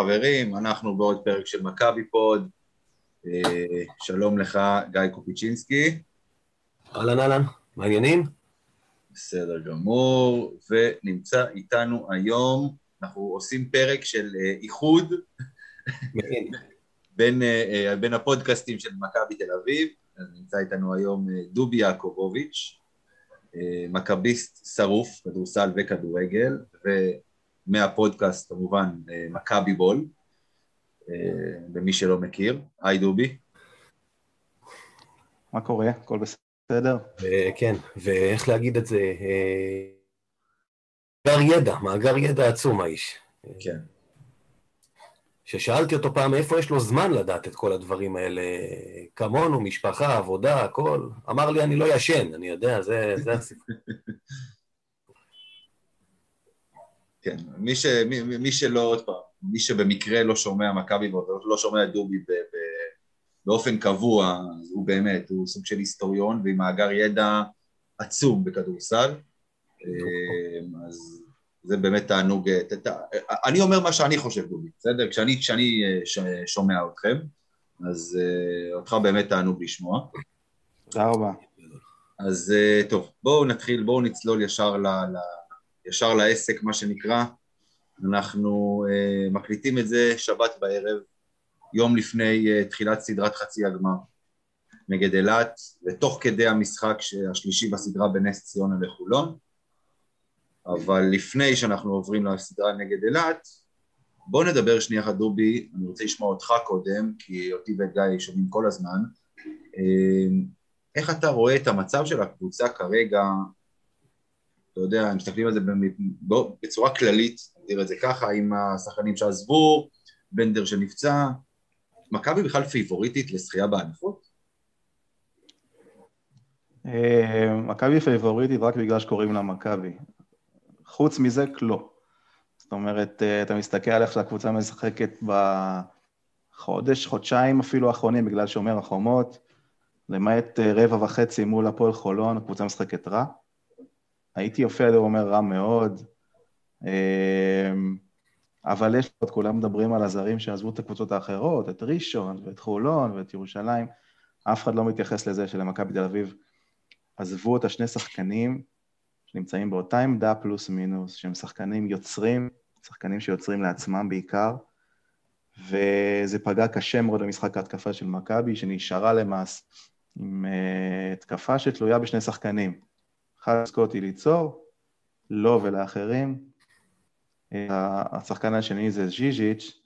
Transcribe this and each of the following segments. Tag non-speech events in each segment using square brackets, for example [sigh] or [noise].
חברים, אנחנו בעוד פרק של מכבי פוד. אה, שלום לך, גיא קופיצ'ינסקי. אהלן אהלן, מעניינים? בסדר גמור, ונמצא איתנו היום, אנחנו עושים פרק של אה, איחוד [laughs] בין, אה, בין הפודקאסטים של מכבי תל אביב, אז נמצא איתנו היום דובי יעקובוביץ', מכביסט שרוף, כדורסל וכדורגל, ומהפודקאסט כמובן מכבי בול, למי שלא מכיר. היי דובי. מה קורה? הכל בסדר? כן, ואיך להגיד את זה? מאגר ידע, מאגר ידע עצום האיש. כן. כששאלתי אותו פעם איפה יש לו זמן לדעת את כל הדברים האלה, כמונו, משפחה, עבודה, הכל, אמר לי, אני לא ישן, אני יודע, זה, זה הסיפור. [laughs] כן, מי, ש, מי, מי שלא, עוד פעם, מי שבמקרה לא שומע מכבי ולא שומע דובי ב, ב, באופן קבוע, הוא באמת, הוא סוג של היסטוריון ועם מאגר ידע עצום בכדורסל, אה, אז זה באמת תענוג, אני אומר מה שאני חושב דובי, בסדר? כשאני, כשאני אה, שומע אתכם, אז אה, אותך באמת תענוג לשמוע. תודה רבה. אז טוב, בואו נתחיל, בואו נצלול ישר, ל, ל, ישר לעסק, מה שנקרא. אנחנו uh, מקליטים את זה שבת בערב, יום לפני uh, תחילת סדרת חצי הגמר נגד אילת, ותוך כדי המשחק השלישי בסדרה בנס ציונה לחולון. אבל לפני שאנחנו עוברים לסדרה נגד אילת, בוא נדבר שנייה אחת דובי, אני רוצה לשמוע אותך קודם, כי אותי ואת גיא שומעים כל הזמן. אה, איך אתה רואה את המצב של הקבוצה כרגע, אתה יודע, מסתכלים על זה בצורה כללית, נגדיר את זה ככה, עם השחקנים שעזבו, בנדר שנפצע, מכבי בכלל פייבוריטית לזכייה באליפות? אה, מכבי פייבוריטית רק בגלל שקוראים לה מכבי. חוץ מזה, לא. זאת אומרת, אה, אתה מסתכל על איך שהקבוצה משחקת בחודש, חודשיים אפילו האחרונים, בגלל שומר החומות, למעט אה, רבע וחצי מול הפועל חולון, הקבוצה משחקת רע. הייתי יופיע אומר רע מאוד, אמ, אבל יש עוד, כולם מדברים על הזרים שעזבו את הקבוצות האחרות, את ראשון ואת חולון ואת ירושלים, אף אחד לא מתייחס לזה שלמכבי תל אביב עזבו את השני שחקנים שנמצאים באותה עמדה פלוס מינוס, שהם שחקנים יוצרים, שחקנים שיוצרים לעצמם בעיקר, וזה פגע קשה מאוד במשחק ההתקפה של מכבי, שנשארה למעשה עם uh, התקפה שתלויה בשני שחקנים. אחד סקוטי ליצור, לו ולאחרים. השחקן השני זה ז'יז'יץ',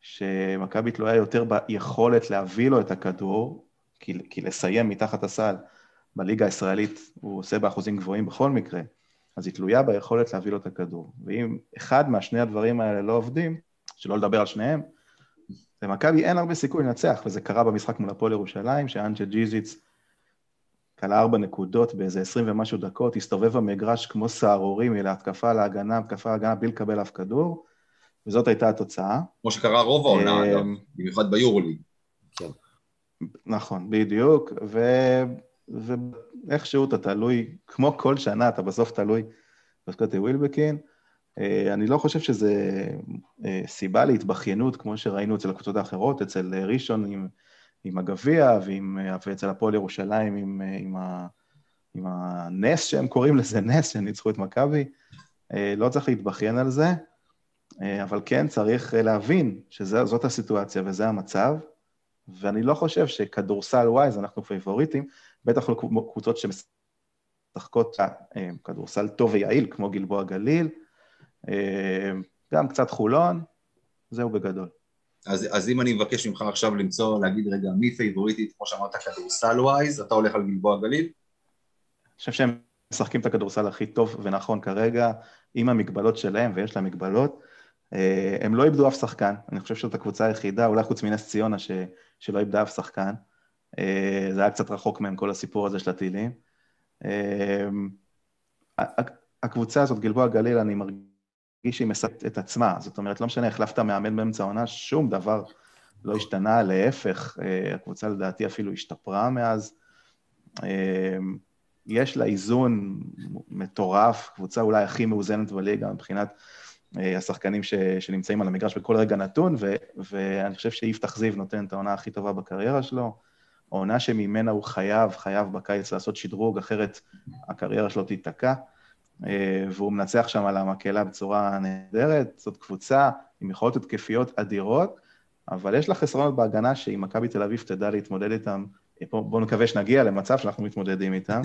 שמכבי תלויה יותר ביכולת להביא לו את הכדור, כי, כי לסיים מתחת הסל בליגה הישראלית הוא עושה באחוזים גבוהים בכל מקרה, אז היא תלויה ביכולת להביא לו את הכדור. ואם אחד מהשני הדברים האלה לא עובדים, שלא לדבר על שניהם, למכבי אין הרבה סיכוי לנצח, וזה קרה במשחק מול הפועל ירושלים, שאנצ'ה ג'יזיץ כלה ארבע נקודות באיזה עשרים ומשהו דקות, הסתובב במגרש כמו סהרורי מלהתקפה להגנה, התקפה להגנה בלי לקבל אף כדור, וזאת הייתה התוצאה. כמו שקרה רוב העונה, אגב, אמ, במיוחד ביורוליג. כן. נכון, בדיוק, ו... ואיכשהו אתה תלוי, כמו כל שנה, אתה בסוף תלוי בסקוטי ווילבקין. אה, אני לא חושב שזה אה, סיבה להתבכיינות, כמו שראינו אצל הקבוצות האחרות, אצל ראשון עם... עם הגביע ואצל הפועל ירושלים עם, עם, ה, עם הנס שהם קוראים לזה [laughs] נס, שהם ניצחו את מכבי. אה, לא צריך להתבכיין על זה, אה, אבל כן צריך להבין שזאת הסיטואציה וזה המצב, ואני לא חושב שכדורסל wise אנחנו פייבוריטים, בטח לא קבוצות שמשחקות אה, כדורסל טוב ויעיל, כמו גלבוע גליל, גם קצת חולון, זהו בגדול. אז, אז אם אני מבקש ממך עכשיו למצוא, להגיד רגע מי פייבוריטית, כמו שאמרת, כדורסל wise, אתה הולך על גלבוע גליל? אני חושב שהם משחקים את הכדורסל הכי טוב ונכון כרגע, עם המגבלות שלהם, ויש להם מגבלות. אה, הם לא איבדו אף שחקן, אני חושב שזאת הקבוצה היחידה, אולי חוץ מנס ציונה, ש... שלא איבדה אף שחקן. אה, זה היה קצת רחוק מהם, כל הסיפור הזה של הטילים. אה, הקבוצה הזאת, גלבוע גליל, אני מרגיש... מרגיש שהיא מספקת את עצמה. זאת אומרת, לא משנה, החלפת מאמן באמצע העונה, שום דבר לא השתנה, להפך, אה, הקבוצה לדעתי אפילו השתפרה מאז. אה, יש לה איזון מטורף, קבוצה אולי הכי מאוזנת בליגה מבחינת השחקנים ש, שנמצאים על המגרש בכל רגע נתון, ו, ואני חושב שיפתח זיו נותן את העונה הכי טובה בקריירה שלו. העונה שממנה הוא חייב, חייב בקיץ לעשות שדרוג, אחרת הקריירה שלו תיתקע. והוא מנצח שם על המקהלה בצורה נהדרת, זאת קבוצה עם יכולות התקפיות אדירות, אבל יש לה חסרונות בהגנה שאם מכבי תל אביב תדע להתמודד איתם, בואו נקווה שנגיע למצב שאנחנו מתמודדים איתם,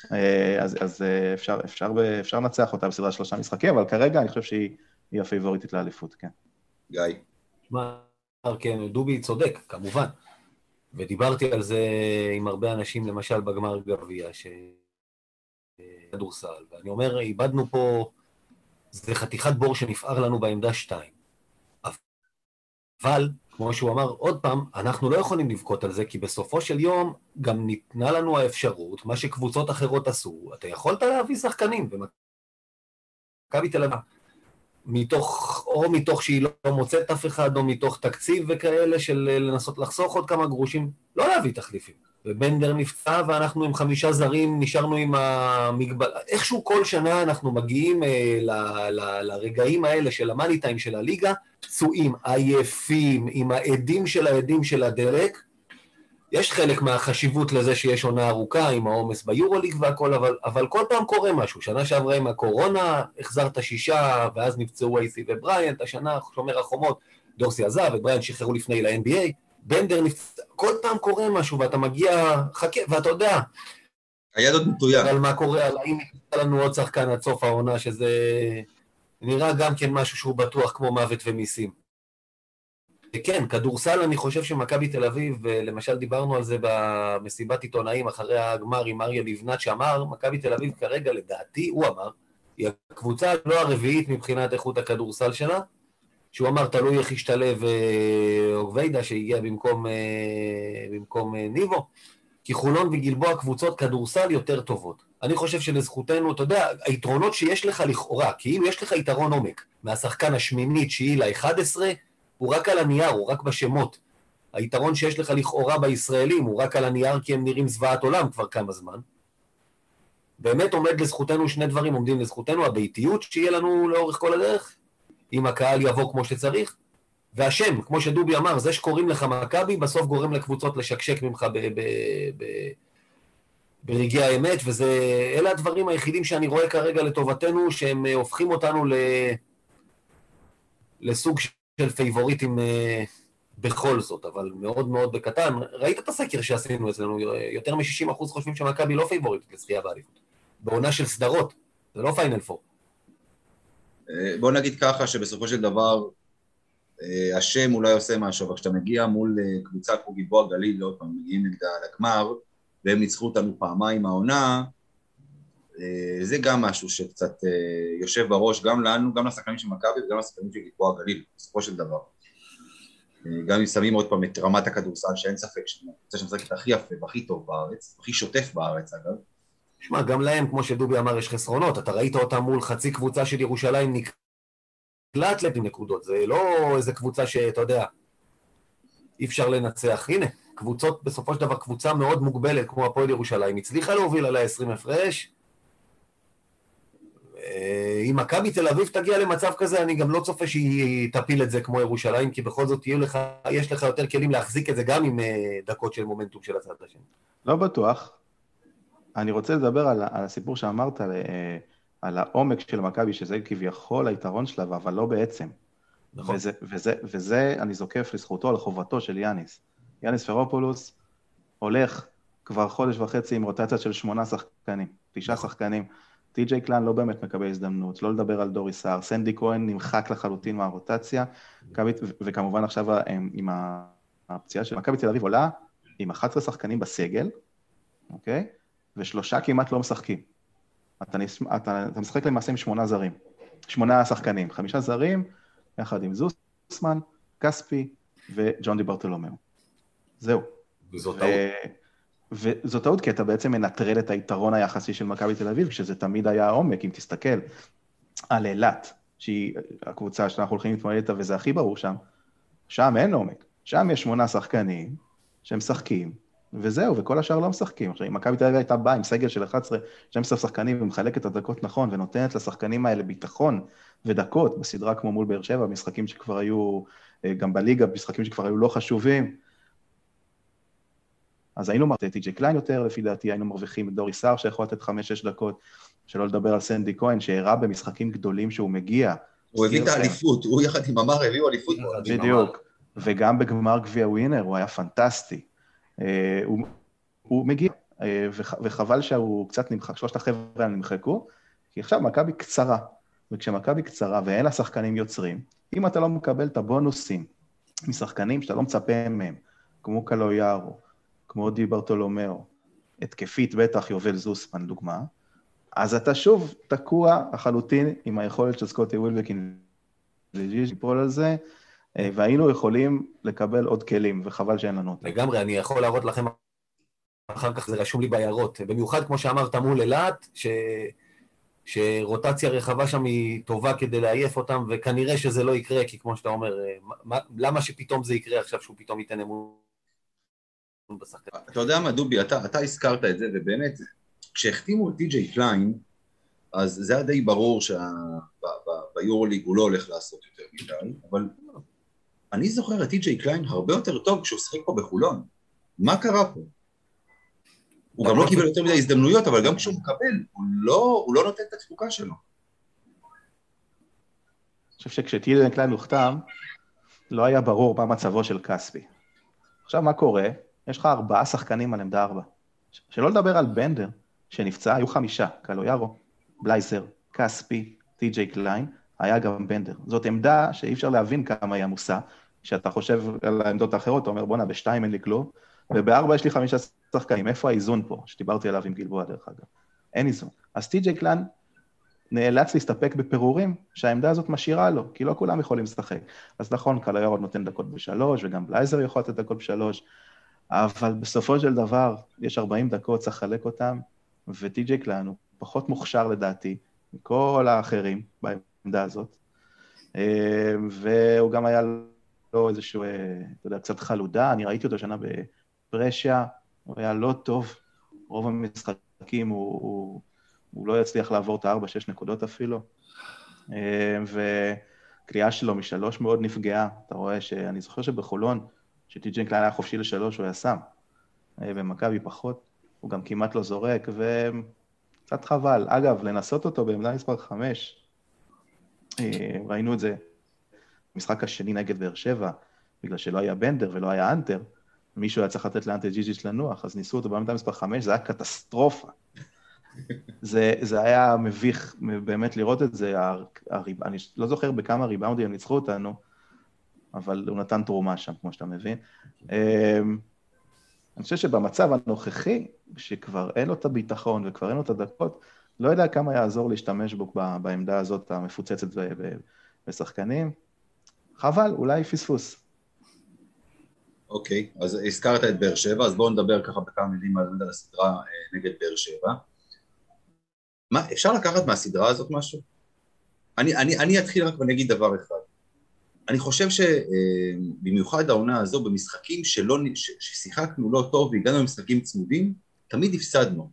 [laughs] אז, אז אפשר, אפשר, אפשר לנצח אותה בסדרה שלושה משחקים, אבל כרגע אני חושב שהיא הפייבוריטית לאליפות, כן. גיא. כן, דובי צודק, כמובן. ודיברתי על זה עם הרבה אנשים, למשל בגמר גביע, ש... כדורסל, ואני אומר, איבדנו פה, זה חתיכת בור שנפער לנו בעמדה שתיים. אבל, כמו שהוא אמר עוד פעם, אנחנו לא יכולים לבכות על זה, כי בסופו של יום גם ניתנה לנו האפשרות, מה שקבוצות אחרות עשו, אתה יכולת להביא שחקנים, ומכבי תל אביב, מתוך, או מתוך שהיא לא מוצאת אף אחד, או מתוך תקציב וכאלה של לנסות לחסוך עוד כמה גרושים, לא להביא תחליפים. ובנדר נפצע ואנחנו עם חמישה זרים נשארנו עם המגבל... איכשהו כל שנה אנחנו מגיעים אה, ל, ל, לרגעים האלה של המאני טיים של הליגה, פצועים, עייפים, עם העדים של העדים של הדרק. יש חלק מהחשיבות לזה שיש עונה ארוכה עם העומס ביורוליג והכל, אבל, אבל כל פעם קורה משהו. שנה שעברה עם הקורונה, החזרת שישה, ואז נפצעו אייסי ובריאנט, השנה שומר החומות, דורסי עזב, ובריאנט שחררו לפני ל-NBA. בנדר נפצע, כל פעם קורה משהו ואתה מגיע, חכה, ואתה יודע. היד עוד נטויה. על מה קורה, על האם נפצע לנו עוד שחקן עד סוף העונה, שזה נראה גם כן משהו שהוא בטוח כמו מוות ומיסים. כן, כדורסל, אני חושב שמכבי תל אביב, ולמשל דיברנו על זה במסיבת עיתונאים אחרי הגמר עם אריה לבנת, שאמר, מכבי תל אביב כרגע, לדעתי, הוא אמר, היא הקבוצה לא הרביעית מבחינת איכות הכדורסל שלה, שהוא אמר, תלוי איך ישתלב אוגוויידה, אה, שהגיע במקום, אה, במקום אה, ניבו, כי חולון וגלבוע קבוצות כדורסל יותר טובות. אני חושב שלזכותנו, אתה יודע, היתרונות שיש לך לכאורה, כאילו יש לך יתרון עומק, מהשחקן השמיני, תשיעי ל-11, הוא רק על הנייר, הוא רק בשמות. היתרון שיש לך לכאורה בישראלים הוא רק על הנייר כי הם נראים זוועת עולם כבר כמה זמן. באמת עומד לזכותנו שני דברים עומדים לזכותנו, הביתיות שיהיה לנו לאורך כל הדרך, אם הקהל יבוא כמו שצריך, והשם, כמו שדובי אמר, זה שקוראים לך מכבי, בסוף גורם לקבוצות לשקשק ממך ברגעי האמת, ואלה הדברים היחידים שאני רואה כרגע לטובתנו, שהם אה, הופכים אותנו ל... לסוג של פייבוריטים אה, בכל זאת, אבל מאוד מאוד בקטן. ראית את הסקר שעשינו אצלנו, יותר מ-60% חושבים שמכבי לא פייבוריטית לזכייה באליפות. בעונה של סדרות, זה לא פיינל פור. אה, בוא נגיד ככה שבסופו של דבר אה, השם אולי עושה משהו, אבל כשאתה מגיע מול אה, קבוצה כמו גיבוע גליל, עוד פעם, מגיעים נגדה לגמר, והם ניצחו אותנו פעמיים העונה, זה גם משהו שקצת יושב בראש, גם לנו, גם לשחקנים של מכבי וגם לשחקנים של גיבוע גליל, בסופו של דבר. גם אם שמים עוד פעם את רמת הכדורסל, שאין ספק שאני רוצה שמשחקת הכי יפה והכי טוב בארץ, הכי שוטף בארץ אגב, שמע, גם להם, כמו שדובי אמר, יש חסרונות. אתה ראית אותם מול חצי קבוצה של ירושלים נקלט עם נקודות. זה לא איזה קבוצה שאתה יודע, אי אפשר לנצח. הנה, קבוצות, בסופו של דבר, קבוצה מאוד מוגבלת, כמו הפועל ירושלים, הצליחה להוביל עליה 20 הפרש. אה, אם מכבי תל אביב תגיע למצב כזה, אני גם לא צופה שהיא תפיל את זה כמו ירושלים, כי בכל זאת לך, יש לך יותר כלים להחזיק את זה גם עם אה, דקות של מומנטום של הצד השני. לא בטוח. אני רוצה לדבר על, על הסיפור שאמרת, על, אה, על העומק של מכבי, שזה כביכול היתרון שלה, אבל לא בעצם. נכון. וזה, וזה, וזה אני זוקף לזכותו, לחובתו של יאניס. יאניס פרופולוס הולך כבר חודש וחצי עם רוטציה של שמונה שחקנים, תשעה נכון. שחקנים. טי.ג'יי קלן לא באמת מקבל הזדמנות, לא לדבר על דורי סער, סנדי כהן נמחק לחלוטין מהרוטציה, וכמובן עכשיו אה, עם הפציעה של מכבי תל אביב עולה עם 11 שחקנים בסגל, אוקיי? ושלושה כמעט לא משחקים. אתה, אתה, אתה משחק למעשה עם שמונה זרים, שמונה שחקנים, חמישה זרים, יחד עם זוסמן, כספי וג'ון די ברטולומיאו. זהו. וזו טעות. וזו טעות כי אתה בעצם מנטרל את היתרון היחסי של מכבי תל אביב, כשזה תמיד היה עומק, אם תסתכל על אילת, שהיא הקבוצה שאנחנו הולכים להתמודד איתה וזה הכי ברור שם, שם אין עומק. שם יש שמונה שחקנים שמשחקים וזהו, וכל השאר לא משחקים. עכשיו, אם מכבי תל אביב הייתה באה עם סגל של 11, 12 שחקנים ומחלקת את הדקות נכון, ונותנת לשחקנים האלה ביטחון ודקות בסדרה כמו מול באר שבע, משחקים שכבר היו, אה, גם בליגה, משחקים שכבר היו לא חשובים, אז היינו מרוויחים את טי.ג'יי קליין יותר, לפי דעתי, היינו מרוויחים את דורי סער שיכול לתת 5-6 דקות, שלא לדבר על סנדי כהן, שהראה במשחקים גדולים שהוא מגיע. הוא הביא את האליפות, הוא יחד עם אמר הביאו אליפות. בדיוק, וגם בגמר גביע ווינר הוא היה פנטסטי. אה, הוא, הוא מגיע, אה, וחבל שהוא קצת נמחק, שלושת החבר'ה נמחקו, כי עכשיו מכבי קצרה, וכשמכבי קצרה ואין לה שחקנים יוצרים, אם אתה לא מקבל את הבונוסים משחקנים שאתה לא מצפה מהם, כמו קלויארו, כמו די ברטולומיאו, התקפית בטח יובל זוסמן דוגמה, אז אתה שוב תקוע לחלוטין עם היכולת של סקוטי ווילבקין ליפול על זה, והיינו יכולים לקבל עוד כלים, וחבל שאין לנו אותם. לגמרי, אני יכול להראות לכם אחר כך, זה רשום לי בעיירות. במיוחד, כמו שאמרת, מול אילת, ש... שרוטציה רחבה שם היא טובה כדי לעייף אותם, וכנראה שזה לא יקרה, כי כמו שאתה אומר, אה, מה, למה שפתאום זה יקרה עכשיו, שהוא פתאום ייתן אמון בשחקן? אתה יודע מה, דובי, אתה, אתה הזכרת את זה, ובאמת, כשהחתימו את טי.ג'יי קליין, אז זה היה די ברור שביורוליג הוא לא הולך לעשות יותר מדי, אבל אני זוכר את טי.ג'יי קליין הרבה יותר טוב כשהוא שיחק פה בחולון. מה קרה פה? הוא גם לא קיבל יותר מדי הזדמנויות, אבל גם כשהוא מקבל, הוא לא, הוא לא נותן את התפוקה שלו. אני חושב שכשטי.ג'יי קליין הוחתם, לא היה ברור מה מצבו של כספי. עכשיו, מה קורה? יש לך ארבעה שחקנים על עמדה ארבע. שלא לדבר על בנדר, שנפצע, היו חמישה, קלויארו, בלייזר, כספי, טי.ג'יי קליין, היה גם בנדר. זאת עמדה שאי אפשר להבין כמה היא עמוסה. כשאתה חושב על העמדות האחרות, אתה אומר, בואנה, בשתיים אין לי כלום, ובארבע יש לי חמישה שחקנים. איפה האיזון פה, שדיברתי עליו עם גלבוע דרך אגב? אין איזון. אז טי.ג'יי קליין נאלץ להסתפק בפירורים שהעמדה הזאת משאירה לו, כי לא כולם יכולים לשחק. אז נכון, קלויארו נותן דקות בשלוש, וגם בלייזר יכול לתת דקות בשלוש, אבל בסופו של דבר, יש 40 דקות, צריך לחלק אותם, וטי.ג'יי קליין הוא פחות מוכשר לדעתי מכל האחרים בעמדה הזאת, אה, והוא גם היה לו איזשהו, אה, אתה יודע, קצת חלודה, אני ראיתי אותו שנה בפרשיה, הוא היה לא טוב, רוב המשחקים הוא, הוא, הוא לא יצליח לעבור את הארבע, שש נקודות אפילו, אה, וקריאה שלו משלוש מאוד נפגעה, אתה רואה שאני זוכר שבחולון, שטי.ג'יי קליין היה חופשי לשלוש, הוא היה שם, במכבי פחות, הוא גם כמעט לא זורק, וקצת חבל. אגב, לנסות אותו בעמדה מספר חמש, אה, ראינו את זה במשחק השני נגד באר שבע, בגלל שלא היה בנדר ולא היה אנטר, מישהו היה צריך לתת לאנטר ג'יג'יץ' לנוח, אז ניסו אותו בעמדה מספר חמש, זה היה קטסטרופה. זה, זה היה מביך באמת לראות את זה, הריב, אני לא זוכר בכמה ריבאונדים ניצחו אותנו, אבל הוא נתן תרומה שם, כמו שאתה מבין. אה, אני חושב שבמצב הנוכחי, שכבר אין לו את הביטחון וכבר אין לו את הדקות, לא יודע כמה יעזור להשתמש בו בעמדה הזאת המפוצצת בשחקנים. חבל, אולי פספוס. אוקיי, okay, אז הזכרת את באר שבע, אז בואו נדבר ככה בכמה מילים על הסדרה אה, נגד באר שבע. מה, אפשר לקחת מהסדרה הזאת משהו? אני, אני, אני אתחיל רק ואני אגיד דבר אחד. אני חושב שבמיוחד העונה הזו, במשחקים שלא, ששיחקנו לא טוב והגענו למשחקים צמודים, תמיד הפסדנו.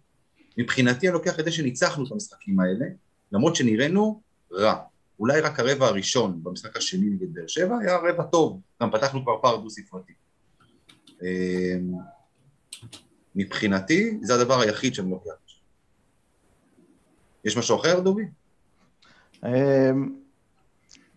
מבחינתי אני לוקח את זה שניצחנו את המשחקים האלה, למרות שנראינו רע. אולי רק הרבע הראשון במשחק השני נגד באר שבע היה רבע טוב, גם פתחנו כבר פער דו-ספרתי. אמ, מבחינתי זה הדבר היחיד שאני לוקח. יש משהו אחר, דובי? אמ,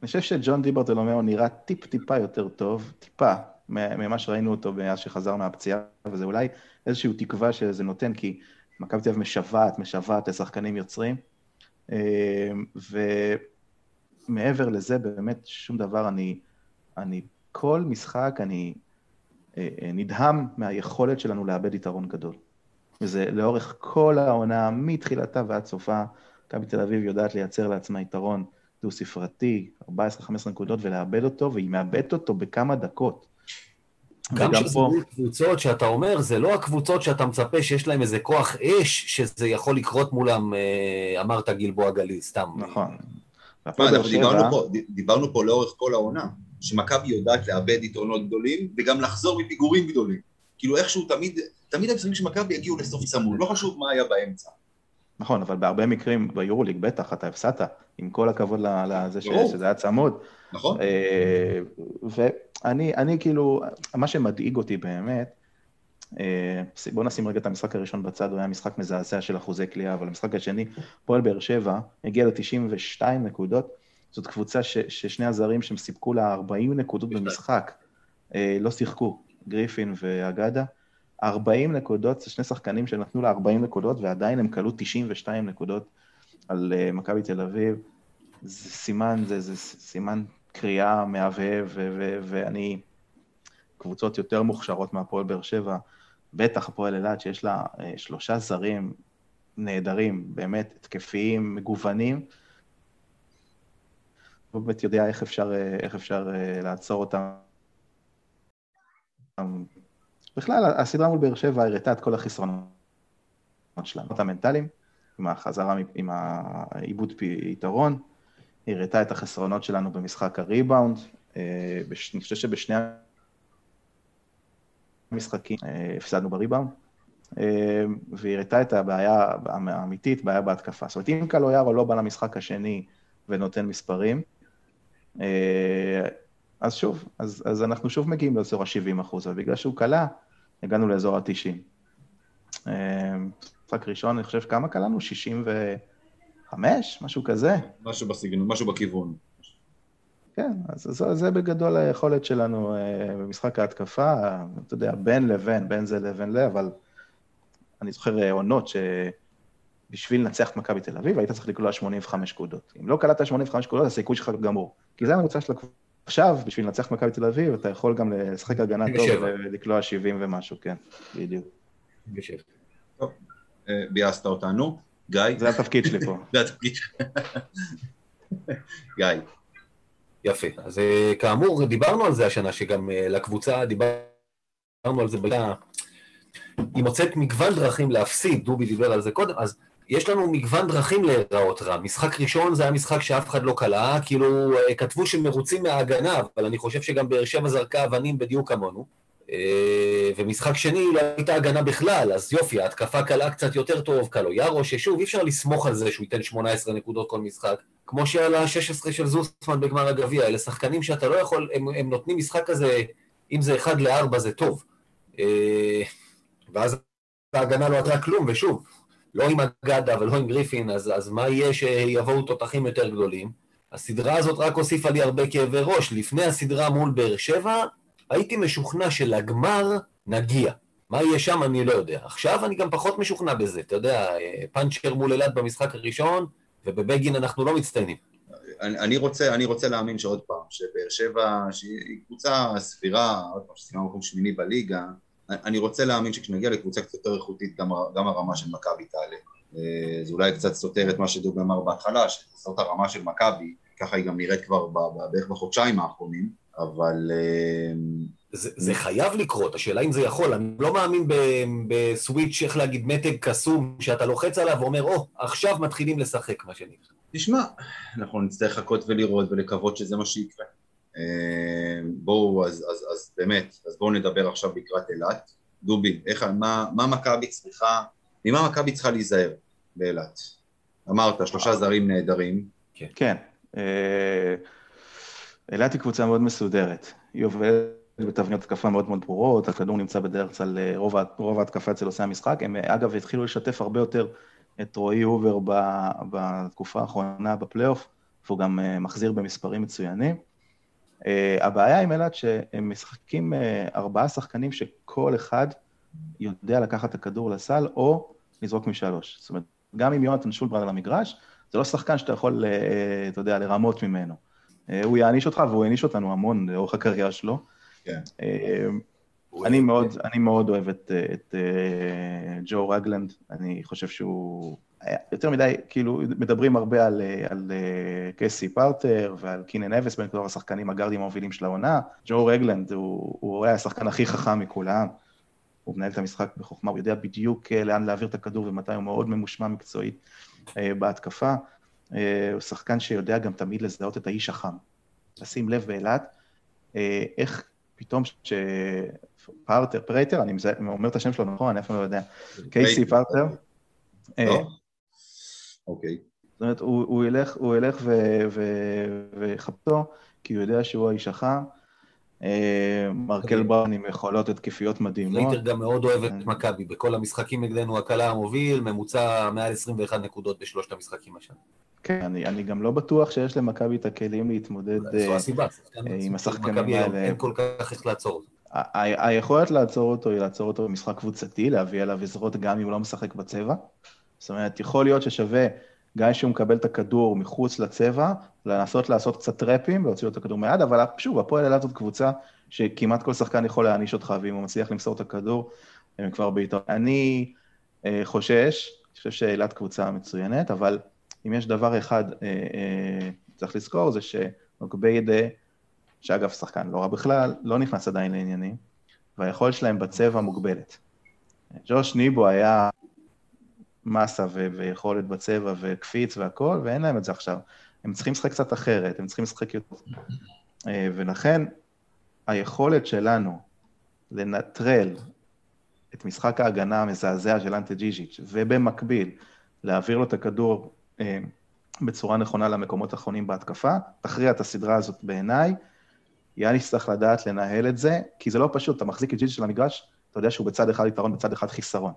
אני חושב שג'ון דיברטולומיאו נראה טיפ-טיפה יותר טוב, טיפה, ממה שראינו אותו מאז שחזר מהפציעה, וזה אולי איזושהי תקווה שזה נותן, כי מכבי תל אביב משוועת, משוועת לשחקנים יוצרים, אה, ומעבר לזה, באמת שום דבר, אני, אני כל משחק, אני אה, אה, נדהם מהיכולת שלנו לאבד יתרון גדול. וזה לאורך כל העונה, מתחילתה ועד סופה, מכבי תל אביב יודעת לייצר לעצמה יתרון. דו-ספרתי, 14-15 נקודות, ולאבד אותו, והיא מאבדת אותו בכמה דקות. גם כשזה פה... קבוצות שאתה אומר, זה לא הקבוצות שאתה מצפה שיש להם איזה כוח אש, שזה יכול לקרות מולם, אה, אמרת גלבוע גליל, סתם. נכון. מה, אנחנו דיברנו פה, דיברנו פה לאורך כל העונה, שמכבי יודעת לאבד יתרונות גדולים, וגם לחזור מפיגורים גדולים. כאילו איכשהו תמיד, תמיד המשחקים של מכבי יגיעו לסוף צמוד, לא חשוב מה היה באמצע. נכון, אבל בהרבה מקרים ביורוליג בטח אתה הפסדת, עם כל הכבוד לזה שזה היה צמוד. נכון. אה, ואני אני כאילו, מה שמדאיג אותי באמת, אה, בוא נשים רגע את המשחק הראשון בצד, הוא היה משחק מזעזע של אחוזי קליעה, אבל המשחק השני, פועל באר שבע, הגיע ל-92 נקודות, זאת קבוצה ש, ששני הזרים שהם סיפקו לה 40 נקודות במשחק, אה, לא שיחקו, גריפין ואגדה. 40 נקודות, זה שני שחקנים שנתנו לה 40 נקודות, ועדיין הם כלו 92 נקודות על uh, מכבי תל אביב. זה סימן, זה, זה סימן קריאה מהבהב, ואני, קבוצות יותר מוכשרות מהפועל באר שבע, בטח הפועל אילת, שיש לה uh, שלושה זרים נהדרים, באמת התקפיים, מגוונים, הוא באמת יודע איך אפשר, אה, איך אפשר לעצור אותם. בכלל, הסדרה מול באר שבע הראתה את כל החסרונות שלנו, את המנטליים, עם החזרה, עם העיבוד יתרון, הראתה את החסרונות שלנו במשחק הריבאונד, אה, אני חושב שבשני המשחקים אה, הפסדנו בריבאונד, אה, והיא הראתה את הבעיה האמיתית, בעיה בהתקפה. זאת אומרת, אם קלויארו לא בא למשחק השני ונותן מספרים, אז שוב, אז, אז אנחנו שוב מגיעים לאזור ה-70 אחוז, אבל בגלל שהוא קלע, הגענו לאזור ה-90. אה, משחק ראשון, אני חושב, כמה קלענו? 65? משהו כזה? משהו בסגנון, משהו בכיוון. כן, אז זה, זה בגדול היכולת שלנו אה, במשחק ההתקפה, אתה יודע, בין לבין, בין זה לבין זה, אבל אני זוכר אה, עונות שבשביל לנצח את מכבי תל אביב, היית צריך לקלוע 85 נקודות. אם לא קלעת 85 נקודות, הסיכוי שלך גמור. כי זה הממוצע של הקבוצה. עכשיו, בשביל לנצח מכבי תל אביב, אתה יכול גם לשחק הגנה טוב ולקלוע 70 ומשהו, כן, בדיוק. טוב, אה, ביאסת אותנו. גיא? זה התפקיד שלי פה. זה התפקיד שלי. גיא. יפה. אז אה, כאמור, דיברנו על זה השנה, שגם אה, לקבוצה, דיברנו על זה בגלל... היא מוצאת מגוון דרכים להפסיד, דובי דיבר על זה קודם, אז יש לנו מגוון דרכים להיראות רע. משחק ראשון זה היה משחק שאף אחד לא קלע, כאילו אה, כתבו שמרוצים מההגנה, אבל אני חושב שגם באר שבע זרקה אבנים בדיוק כמונו. אה, ומשחק שני לא הייתה הגנה בכלל, אז יופי, ההתקפה קלה קצת יותר טוב, קלו יארו, ששוב, אי אפשר לסמוך על זה שהוא ייתן 18 נקודות כל משחק, כמו שעל ה-16 של זוסמן בגמר הגביע, אלה שחקנים שאתה לא יכול, הם, הם נותנים משחק כזה, אם זה 1 ל-4 זה טוב. אה, ואז ההגנה לא עטרה כלום, ושוב, לא עם אגדה ולא עם גריפין, אז, אז מה יהיה שיבואו תותחים יותר גדולים? הסדרה הזאת רק הוסיפה לי הרבה כאבי ראש. לפני הסדרה מול באר שבע, הייתי משוכנע שלגמר נגיע. מה יהיה שם אני לא יודע. עכשיו אני גם פחות משוכנע בזה. אתה יודע, פאנצ'ר מול אילת במשחק הראשון, ובבגין אנחנו לא מצטיינים. אני, אני, רוצה, אני רוצה להאמין שעוד פעם, שבאר שבע, שהיא קבוצה סבירה, עוד פעם, שסיימה מקום שמיני בליגה, אני רוצה להאמין שכשנגיע לקבוצה קצת יותר איכותית גם, גם הרמה של מכבי תעלה. אה, זה אולי קצת סותר את מה שדוג אמר בהתחלה, שזאת הרמה של מכבי, ככה היא גם נראית כבר בערך בחודשיים האחרונים, אבל... אה, זה, זה חייב לקרות, השאלה אם זה יכול. אני לא מאמין בסוויץ', איך להגיד, מתג קסום, שאתה לוחץ עליו ואומר, או, oh, עכשיו מתחילים לשחק, מה שנקרא. תשמע, אנחנו נצטרך לחכות ולראות ולקוות שזה מה שיקרה. אה, בואו, אז, אז, אז באמת, אז בואו נדבר עכשיו לקראת אילת. דובי, איך, מה, מה מכבי צריכה, ממה מכבי צריכה להיזהר באילת? אמרת, שלושה זרים נהדרים. כן. כן. אה, אילת היא קבוצה מאוד מסודרת. היא עובדת בתבניות התקפה מאוד מאוד ברורות, הכדור נמצא בדרך כלל אה, רוב, רוב ההתקפה אצל עושי המשחק. הם אגב התחילו לשתף הרבה יותר את רועי הובר בתקופה האחרונה בפלייאוף, והוא גם מחזיר במספרים מצוינים. הבעיה עם אילת שהם משחקים ארבעה שחקנים שכל אחד יודע לקחת את הכדור לסל או לזרוק משלוש. זאת אומרת, גם אם יונתן שולברד על המגרש, זה לא שחקן שאתה יכול, אתה יודע, לרמות ממנו. Uh, הוא יעניש אותך והוא העניש אותנו המון לאורך הקריירה שלו. כן. אני מאוד, אני מאוד אוהב את, את uh, ג'ו רגלנד, אני חושב שהוא יותר מדי, כאילו, מדברים הרבה על, על אה, קסי פרטר ועל קינן אבס בין כל השחקנים הגארדים המובילים של העונה. ג'ו רגלנד הוא, הוא היה השחקן הכי חכם מכולם. הוא מנהל את המשחק בחוכמה, הוא יודע בדיוק אה, לאן להעביר את הכדור ומתי הוא מאוד ממושמע מקצועית אה, בהתקפה. הוא שחקן שיודע גם תמיד לזהות את האיש החם. לשים לב באילת, איך פתאום שפרטר, פרייטר, אני אומר את השם שלו נכון, אני אפילו לא יודע, קייסי פרטר. לא? אוקיי. זאת אומרת, הוא ילך ויחפשו, כי הוא יודע שהוא האיש החם. אה, מרקל בראון עם יכולות התקפיות מדהימות. פרייטר גם מאוד אוהב את מכבי, בכל המשחקים נגדנו הקלע המוביל, ממוצע מעל 21 נקודות בשלושת המשחקים השנה. כן, אני, אני גם לא בטוח שיש למכבי את הכלים להתמודד זו הסיבה, עם השחקנים האלה. אין כל כך איך לעצור אותו. היכולת לעצור אותו היא לעצור אותו במשחק קבוצתי, להביא עליו עזרות גם אם הוא לא משחק בצבע. זאת אומרת, יכול להיות ששווה, גם כשהוא מקבל את הכדור מחוץ לצבע, לנסות לעשות קצת טראפים ולהוציא לו את הכדור מיד, אבל שוב, הפועל אילת זאת קבוצה שכמעט כל שחקן יכול להעניש אותך, ואם הוא מצליח למסור את הכדור, הם כבר בעיטות. אני אה, חושש, אני חושב שאילת קבוצה מצוינת, אבל אם יש דבר אחד אה, אה, צריך לזכור, זה שנוגביידה, שאגב, שחקן לא רע בכלל, לא נכנס עדיין לעניינים, והיכולת שלהם בצבע מוגבלת. ג'וש ניבו היה מסה ו- ויכולת בצבע וקפיץ והכל, ואין להם את זה עכשיו. הם צריכים לשחק קצת אחרת, הם צריכים לשחק יותר. אה, ולכן, היכולת שלנו לנטרל את משחק ההגנה המזעזע של אנטה ג'יז'יץ', ובמקביל להעביר לו את הכדור אה, בצורה נכונה למקומות האחרונים בהתקפה, תכריע את הסדרה הזאת בעיניי. יאניס צריך לדעת לנהל את זה, כי זה לא פשוט, אתה מחזיק את ג'יז'יץ' של המגרש, אתה יודע שהוא בצד אחד יתרון, בצד אחד חיסרון.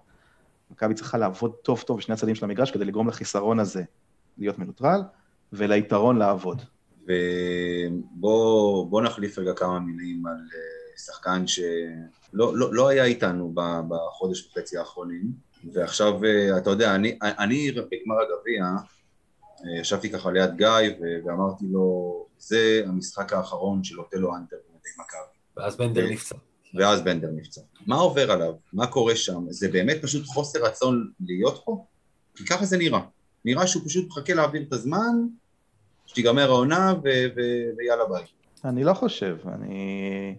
מכבי צריכה לעבוד טוב טוב בשני הצדדים של המגרש כדי לגרום לחיסרון הזה להיות מנוטרל, וליתרון לעבוד. ובוא נחליף רגע כמה מילים על אה, שחקן שלא לא, לא היה איתנו בחודש וחצי האחרונים, ועכשיו, אה, אתה יודע, אני, אני בגמר הגביע, אה, ישבתי ככה ליד גיא ואמרתי לו, זה המשחק האחרון של אוטלו אנטר במדי מכבי. ואז בנדר נפצע. ואז בנדר נפצע. מה עובר עליו? מה קורה שם? זה באמת פשוט חוסר רצון להיות פה? כי ככה זה נראה. נראה שהוא פשוט מחכה להעביר את הזמן, שתיגמר העונה ו- ו- ויאללה ביי. אני לא חושב, אני...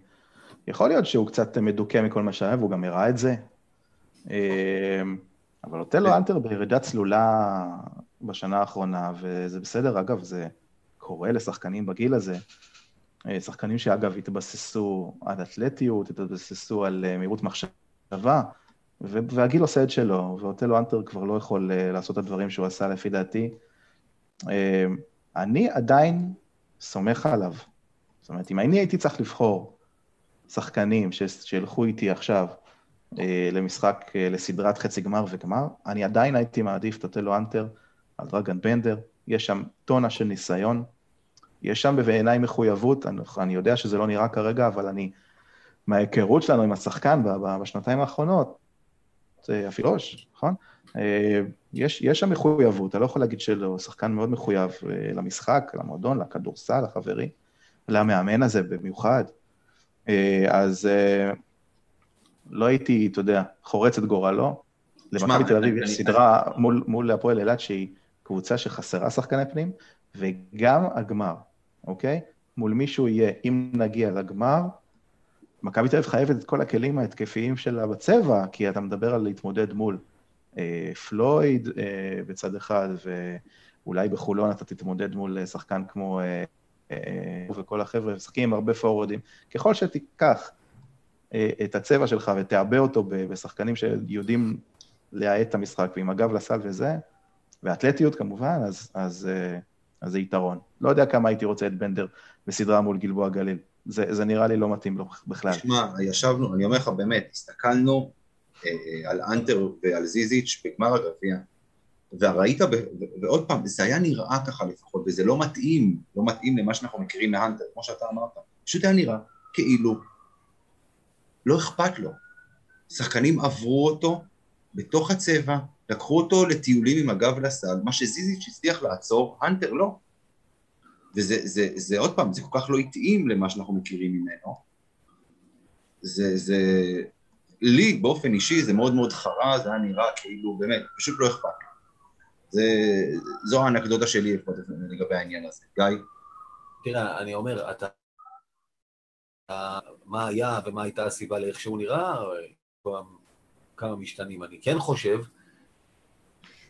יכול להיות שהוא קצת מדוכא מכל מה שהיה, והוא גם הראה את זה. אמ, אבל אוטלו אלתר בירידה צלולה בשנה האחרונה, וזה בסדר, אגב, זה קורה לשחקנים בגיל הזה. אה, שחקנים שאגב התבססו על אתלטיות, התבססו על אה, מהירות מחשבה, והגיל עושה את שלו, ואוטלו אנטר כבר לא יכול אה, לעשות את הדברים שהוא עשה לפי דעתי. אני עדיין סומך עליו. זאת אומרת, אם אני הייתי צריך לבחור שחקנים שילכו איתי עכשיו למשחק, לסדרת חצי גמר וגמר, אני עדיין הייתי מעדיף את אוטלו אנטר על דרגן בנדר. יש שם טונה של ניסיון, יש שם בעיניי מחויבות, אני, אני יודע שזה לא נראה כרגע, אבל אני, מההיכרות שלנו עם השחקן בשנתיים האחרונות, זה אפילוש, נכון? אה, יש, יש שם מחויבות, אתה לא יכול להגיד שלא, שחקן מאוד מחויב אה, למשחק, למועדון, לכדורסל, לחברים, למאמן הזה במיוחד. אה, אז לא הייתי, אתה יודע, חורץ את גורלו. למכבי תל אביב יש סדרה מול, מול הפועל אילת שהיא קבוצה שחסרה שחקני פנים, וגם הגמר. אוקיי? מול מי שהוא יהיה, אם נגיע לגמר, מכבי תל אביב חייבת את כל הכלים ההתקפיים שלה בצבע, כי אתה מדבר על להתמודד מול אה, פלויד אה, בצד אחד, ואולי בחולון אתה תתמודד מול שחקן כמו... אה, אה, וכל החבר'ה משחקים עם הרבה פורוורדים. ככל שתיקח אה, את הצבע שלך ותעבה אותו בשחקנים שיודעים להאט את המשחק, ועם הגב לסל וזה, ואתלטיות כמובן, אז, אז אה, אז זה יתרון. לא יודע כמה הייתי רוצה את בנדר בסדרה מול גלבוע גליל. זה, זה נראה לי לא מתאים לו בכלל. תשמע, ישבנו, אני אומר לך באמת, הסתכלנו אה, אה על אנטר ועל זיזיץ' בגמר הגביע, וראית, ב, ועוד פעם, זה היה נראה ככה לפחות, וזה לא מתאים, לא מתאים למה שאנחנו מכירים מאנטר, כמו שאתה אמרת. פשוט היה נראה כאילו לא אכפת לו. שחקנים עברו אותו בתוך הצבע, לקחו אותו לטיולים עם הגב לסל, מה שזיזיץ' הצליח לעצור, הנטר לא. וזה זה, זה, עוד פעם, זה כל כך לא התאים למה שאנחנו מכירים ממנו. זה, זה, לי באופן אישי זה מאוד מאוד חרה, זה היה נראה כאילו, באמת, פשוט לא אכפת. זה, זו האנקדוטה שלי לגבי העניין הזה. גיא? תראה, אני אומר, אתה... מה היה ומה הייתה הסיבה לאיך שהוא נראה, כמה משתנים. אני כן חושב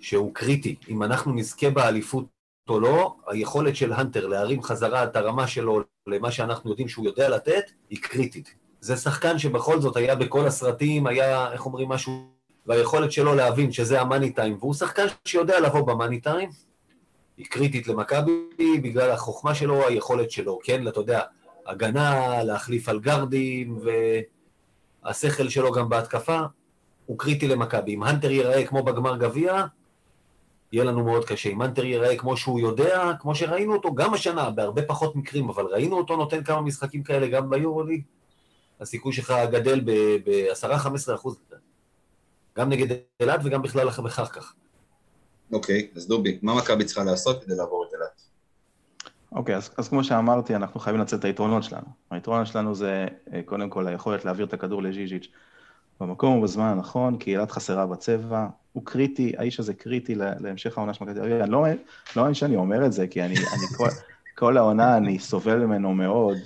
שהוא קריטי. אם אנחנו נזכה באליפות או לא, היכולת של הנטר להרים חזרה את הרמה שלו למה שאנחנו יודעים שהוא יודע לתת, היא קריטית. זה שחקן שבכל זאת היה בכל הסרטים, היה, איך אומרים, משהו, והיכולת שלו להבין שזה המאני טיים, והוא שחקן שיודע לבוא במאני טיים, היא קריטית למכבי בגלל החוכמה שלו, היכולת שלו, כן, אתה יודע, הגנה, להחליף על גרדים, והשכל שלו גם בהתקפה, הוא קריטי למכבי. אם הנטר ייראה כמו בגמר גביע, יהיה לנו מאוד קשה. אם הנטר ייראה כמו שהוא יודע, כמו שראינו אותו גם השנה, בהרבה פחות מקרים, אבל ראינו אותו נותן כמה משחקים כאלה גם ביורוליג, הסיכוי שלך גדל ב-10-15 אחוז. גם נגד אילת וגם בכלל אחר כך. אוקיי, אז דובי, מה מכבי צריכה לעשות כדי לעבור את אילת? אוקיי, אז, אז כמו שאמרתי, אנחנו חייבים לצאת את היתרונות שלנו. היתרון שלנו זה אה, קודם כל היכולת להעביר את הכדור לז'יז'יץ' במקום ובזמן הנכון, כי אילת חסרה בצבע, הוא קריטי, האיש הזה קריטי להמשך העונה של מכבי תל אביב. אני לא מאמין שאני אומר את זה, כי אני, אני כל, כל העונה אני סובל ממנו מאוד.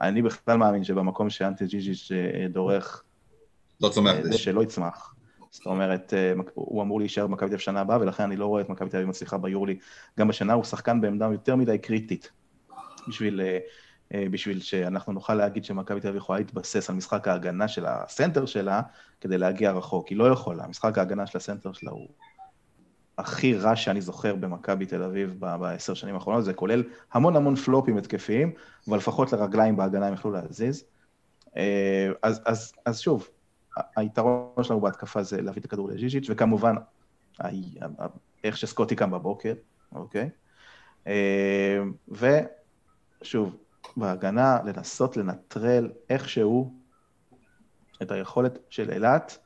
אני בכלל מאמין שבמקום שאנטי ג'יז'יץ' אה, דורך, לא צומח זה שלא יצמח. זאת אומרת, אה, הוא אמור להישאר במכבי תל אביב שנה הבאה, ולכן אני לא רואה את מכבי תל אביב מצליחה ביורלי. גם בשנה הוא שחקן בעמדה יותר מדי קריטית בשביל, אה, אה, בשביל שאנחנו נוכל להגיד שמכבי תל אביב יכולה להתבסס על משחק ההגנה של הסנטר שלה כדי להגיע רחוק. היא לא יכולה, משחק ההגנה של הסנטר שלה הוא הכי רע שאני זוכר במכבי תל אביב בעשר שנים האחרונות, זה כולל המון המון פלופים התקפיים, אבל לפחות לרגליים בהגנה הם יכלו להזיז. אז, אז, אז שוב, היתרון שלנו בהתקפה זה להביא את הכדור לז'יז'יץ', וכמובן, איך שסקוטי קם בבוקר, אוקיי? אה, ושוב, בהגנה, לנסות לנטרל איכשהו את היכולת של אילת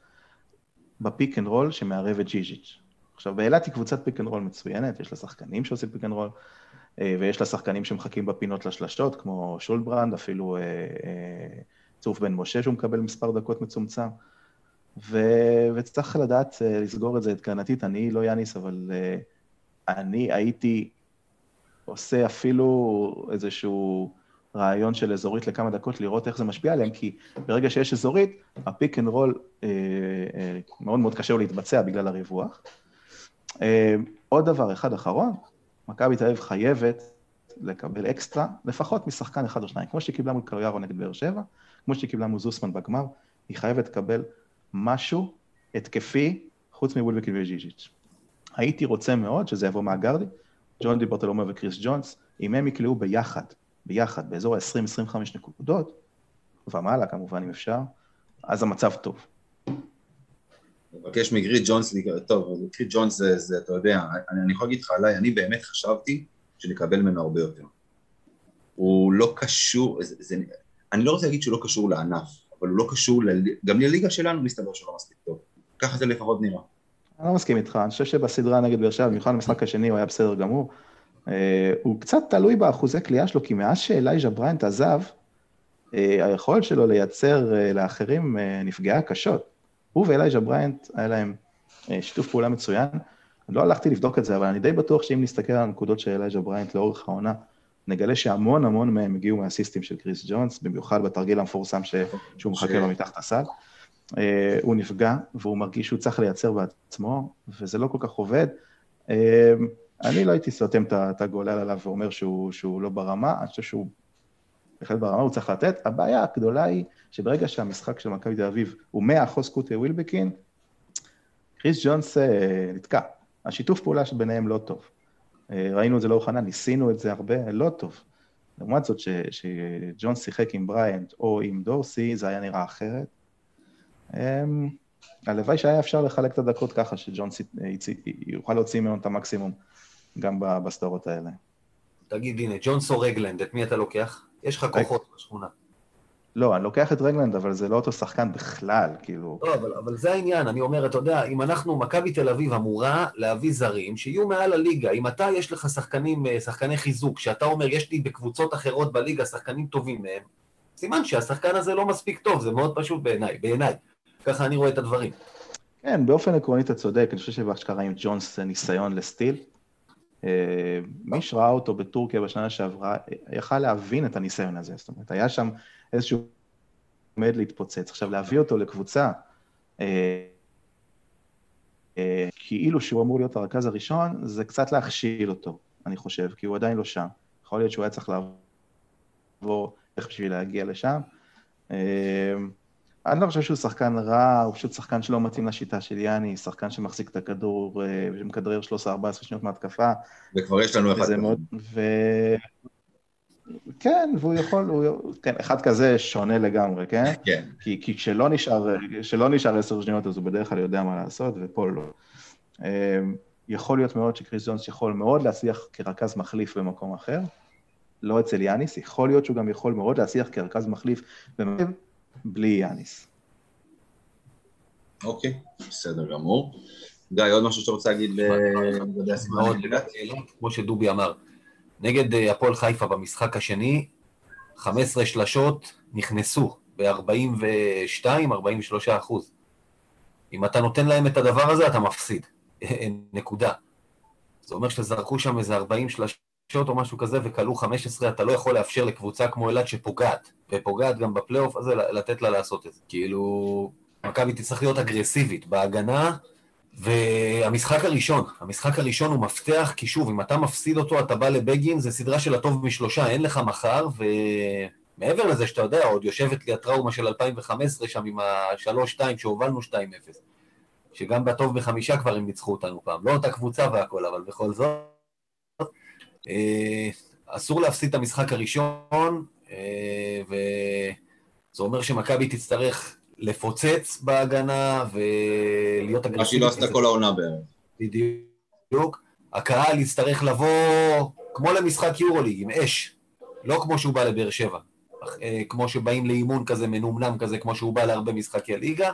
בפיק אנד רול שמערב את ז'יז'יץ'. עכשיו, באילת היא קבוצת פיק אנד רול מצוינת, יש לה שחקנים שעושים פיק אנד רול, ויש לה שחקנים שמחכים בפינות לשלשות, כמו שולברנד, אפילו... אה, אה, צוף בן משה שהוא מקבל מספר דקות מצומצם. ו... וצריך לדעת לסגור את זה הגנתית, אני לא יאניס, אבל אני הייתי עושה אפילו איזשהו רעיון של אזורית לכמה דקות, לראות איך זה משפיע עליהם, כי ברגע שיש אזורית, ה-pick and roll אה, אה, מאוד מאוד קשה לו להתבצע בגלל הריווח. Uh, עוד דבר אחד אחרון, מכבי תל אביב חייבת לקבל אקסטרה, לפחות משחקן אחד או שניים, כמו שקיבלה מול קריירו נגד באר שבע, כמו שהיא קיבלה מוזוסמן בגמר, היא חייבת לקבל משהו התקפי חוץ מוולבקין וג'יז'יץ'. הייתי רוצה מאוד שזה יבוא מהגרדי, ג'ון דיברטלומה וקריס ג'ונס, אם הם יקלעו ביחד, ביחד, באזור ה-20-25 נקודות, ומעלה כמובן אם אפשר, אז המצב טוב. מבקש מגריד ג'ונס, טוב, גריד ג'ונס זה, זה, אתה יודע, אני, אני יכול להגיד לך עליי, אני באמת חשבתי שנקבל ממנו הרבה יותר. הוא לא קשור, זה, זה, אני לא רוצה להגיד שהוא לא קשור לענף, אבל הוא לא קשור, ל... גם לליגה שלנו מסתבר שהוא לא מספיק טוב. ככה זה לפחות נראה. אני לא מסכים איתך, אני חושב שבסדרה נגד באר שבע, במיוחד במשחק השני הוא היה בסדר גמור. אה, הוא קצת תלוי באחוזי קליעה שלו, כי מאז שאלייז'ה בריינט עזב, אה, היכולת שלו לייצר אה, לאחרים נפגעה קשות. הוא ואלייז'ה בריינט, היה להם שיתוף פעולה מצוין. לא הלכתי לבדוק את זה, אבל אני די בטוח שאם נסתכל על הנקודות של אלייז'ה בריינט לאורך העונה, נגלה שהמון המון מהם הגיעו מהאסיסטים של קריס ג'ונס, במיוחד בתרגיל המפורסם ש... שהוא מחכה לו מתחת הסל. אה, הוא נפגע, והוא מרגיש שהוא צריך לייצר בעצמו, וזה לא כל כך עובד. אה, אני לא הייתי סותם את הגולל עליו ואומר שהוא, שהוא לא ברמה, אני חושב שהוא בהחלט ברמה, הוא צריך לתת. הבעיה הגדולה היא שברגע שהמשחק של מכבי תל אביב הוא 100% קוטי ווילבקין, קריס ג'ונס uh, נתקע. השיתוף פעולה שביניהם לא טוב. אה, ראינו את זה לאורך ענן, ניסינו את זה הרבה, לא טוב. לעומת זאת, שג'ון שיחק עם בריאנט או עם דורסי, זה היה נראה אחרת. אמ, הלוואי שהיה אפשר לחלק את הדקות ככה, שג'ון יוכל להוציא ממנו את המקסימום גם בסדרות האלה. תגיד, הנה, ג'ונס או רגלנד, את מי אתה לוקח? יש לך כוחות בשכונה. לא, אני לוקח את רגלנד, אבל זה לא אותו שחקן בכלל, כאילו... לא, אבל, אבל זה העניין, אני אומר, אתה יודע, אם אנחנו, מכבי תל אביב אמורה להביא זרים שיהיו מעל הליגה, אם אתה, יש לך שחקנים, אה, שחקני חיזוק, שאתה אומר, יש לי בקבוצות אחרות בליגה שחקנים טובים מהם, סימן שהשחקן הזה לא מספיק טוב, זה מאוד פשוט בעיניי, בעיניי. ככה אני רואה את הדברים. כן, באופן עקרוני אתה צודק, אני חושב שבאשכרה עם ג'ונס זה ניסיון לסטיל. אה, מי שראה אותו בטורקיה בשנה שעברה, יכל להבין את הניסיון הזה, זאת אומרת, היה שם איזשהו עומד להתפוצץ. עכשיו, להביא אותו לקבוצה, אה, אה, כאילו שהוא אמור להיות הרכז הראשון, זה קצת להכשיל אותו, אני חושב, כי הוא עדיין לא שם. יכול להיות שהוא היה צריך לעבור איך בשביל להגיע לשם. אני לא חושב שהוא שחקן רע, הוא פשוט שחקן שלא מתאים לשיטה של יאני, שחקן שמחזיק את הכדור ומכדרר 13-14 שניות מהתקפה. וכבר יש לנו אחד כזה. ו... כן, והוא יכול, הוא, כן, אחד כזה שונה לגמרי, כן? כן. כי, כי כשלא נשאר, כשלא נשאר עשר שניות, אז הוא בדרך כלל יודע מה לעשות, ופה לא. אמ, יכול להיות מאוד שקריס ג'ונס יכול מאוד להצליח כרכז מחליף במקום אחר, לא אצל יאניס, יכול להיות שהוא גם יכול מאוד להצליח כרכז מחליף במקום בלי יאניס. אוקיי, בסדר גמור. גיא, עוד משהו שאתה רוצה להגיד אה, לגבי הסימן? כמו שדובי אמר, נגד אה, הפועל חיפה במשחק השני, 15 שלשות נכנסו ב-42-43 אחוז. אם אתה נותן להם את הדבר הזה, אתה מפסיד. [laughs] נקודה. זה אומר שזרקו שם איזה 40 שלשות או משהו כזה וכלו 15, אתה לא יכול לאפשר לקבוצה כמו אילת שפוגעת, ופוגעת גם בפלייאוף הזה, לתת לה לעשות את זה. כאילו, מכבי תצטרך להיות אגרסיבית בהגנה, והמשחק הראשון, המשחק הראשון הוא מפתח, כי שוב, אם אתה מפסיד אותו, אתה בא לבגין, זה סדרה של הטוב משלושה, אין לך מחר, ומעבר לזה שאתה יודע, עוד יושבת לי הטראומה של 2015 שם עם ה-3-2 שהובלנו 2-0, שגם בטוב בחמישה כבר הם ניצחו אותנו פעם, לא אותה קבוצה והכל, אבל בכל זאת, אסור להפסיד את המשחק הראשון, אה, וזה אומר שמכבי תצטרך לפוצץ בהגנה ולהיות אגרסיבית. מה שהיא לא עשתה כל העונה בערך. בדיוק. הקהל יצטרך לבוא כמו למשחק יורוליג, עם אש. לא כמו שהוא בא לבאר שבע. אה, כמו שבאים לאימון כזה מנומנם כזה, כמו שהוא בא להרבה משחקי ליגה.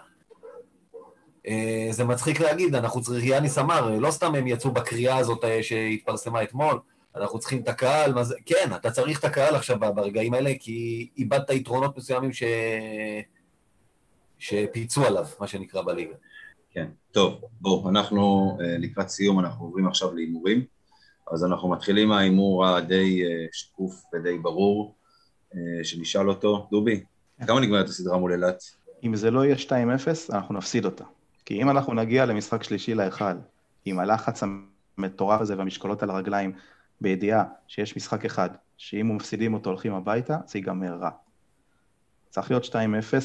אה, זה מצחיק להגיד, אנחנו צריכים, יאניס אמר, לא סתם הם יצאו בקריאה הזאת אה, שהתפרסמה אתמול, אנחנו צריכים את הקהל, מה זה, כן, אתה צריך את הקהל עכשיו ברגעים האלה, כי איבדת יתרונות מסוימים ש... שפיצו עליו, מה שנקרא בליגה. כן, טוב, בואו, אנחנו אה, לקראת סיום, אנחנו עוברים עכשיו להימורים. אז אנחנו מתחילים מההימור הדי אה, שקוף ודי ברור, אה, שנשאל אותו. דובי, כמה נגמרת הסדרה מול אילת? אם זה לא יהיה 2-0, אנחנו נפסיד אותה. כי אם אנחנו נגיע למשחק שלישי להיכל, עם הלחץ המטורף הזה והמשקולות על הרגליים, בידיעה שיש משחק אחד, שאם מפסידים אותו הולכים הביתה, זה ייגמר רע. צריך להיות 2-0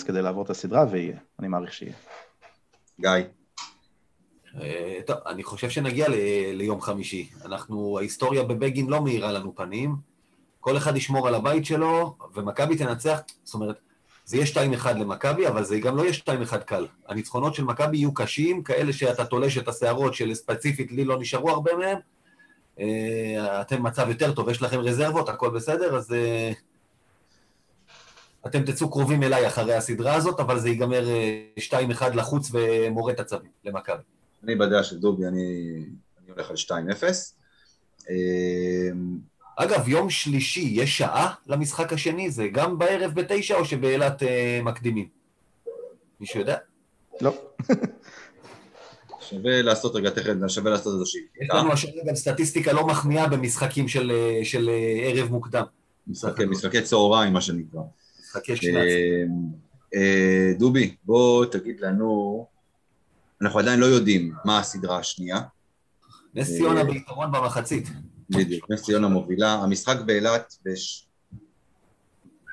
כדי לעבור את הסדרה, ויהיה. אני מעריך שיהיה. גיא. אה, טוב, אני חושב שנגיע ליום חמישי. אנחנו, ההיסטוריה בבגין לא מאירה לנו פנים. כל אחד ישמור על הבית שלו, ומכבי תנצח, זאת אומרת, זה יהיה 2-1 למכבי, אבל זה גם לא יהיה 2-1 קל. הניצחונות של מכבי יהיו קשים, כאלה שאתה תולש את השערות של ספציפית לי לא נשארו הרבה מהם. אה, אתם במצב יותר טוב, יש לכם רזרבות, הכל בסדר, אז אה, אתם תצאו קרובים אליי אחרי הסדרה הזאת, אבל זה ייגמר 2-1 אה, לחוץ ומורה את הצווים למכבי. אני בדעה של דובי, אני, אני הולך על 2-0. אמ, אגב, יום שלישי, יש שעה למשחק השני? זה גם בערב בתשע או שבאילת אה, מקדימים? מישהו יודע? לא. שווה לעשות רגע תכף, שווה לעשות איזו שהיא. יש לנו השנה גם סטטיסטיקה לא מחמיאה במשחקים של, אה, של אה, ערב מוקדם. משחקי, משחקי צהריים, מה שנקרא. חכה שנייה. אה, דובי, בוא תגיד לנו, אנחנו עדיין לא יודעים מה הסדרה השנייה. נס ציונה אה, ביתרון במחצית. בדיוק, נס ציונה מובילה. המשחק באילת, בש...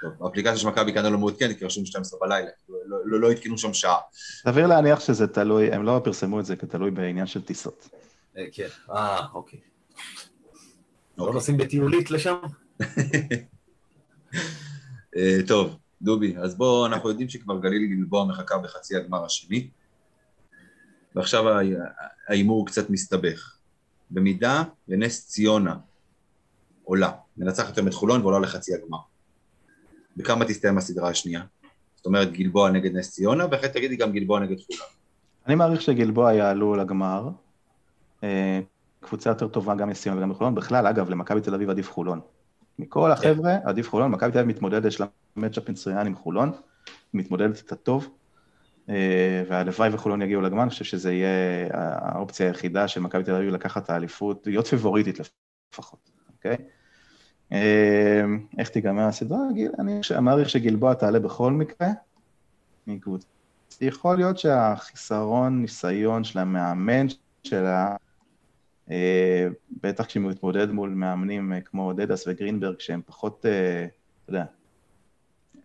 טוב, האפליקציה של מכבי כנראה לא מעודכנת, כי רשום 12 בלילה, לא, לא, לא עדכנו שם שעה. סביר להניח שזה תלוי, הם לא פרסמו את זה כתלוי בעניין של טיסות. אה, כן, אה, אוקיי. לא אוקיי. נוסעים בטיולית לשם? [laughs] אה, טוב, דובי, אז בואו, אנחנו יודעים שכבר גליל גלבוע מחכה בחצי הגמר השני, ועכשיו ההימור קצת מסתבך. במידה ונס ציונה עולה, מנצחת יותר את חולון ועולה לחצי הגמר. בכמה תסתיים הסדרה השנייה? זאת אומרת גלבוע נגד נס ציונה, ואחרי תגידי גם גלבוע נגד חולון. אני מעריך שגלבוע יעלו לגמר. אה, קבוצה יותר טובה גם נס ציונה וגם בחולון. בכלל, אגב, למכבי תל אביב עדיף חולון. מכל כן. החבר'ה, עדיף חולון, מכבי תל אביב מתמודדת, יש לה מצ'אפ מצוין עם חולון, מתמודדת איתה טוב, אה, והלוואי וחולון יגיעו לגמר, אני חושב שזה יהיה האופציה היחידה של מכבי תל אביב לקחת את האליפות, להיות פיבוריטית לפחות, אוקיי? אה, איך תיגמר הסדרה? אני מעריך שגלבוע תעלה בכל מקרה. יכול להיות שהחיסרון, ניסיון של המאמן שלה, אה, בטח כשהוא מתמודד מול מאמנים אה, כמו דדס וגרינברג, שהם פחות, אה, אתה יודע,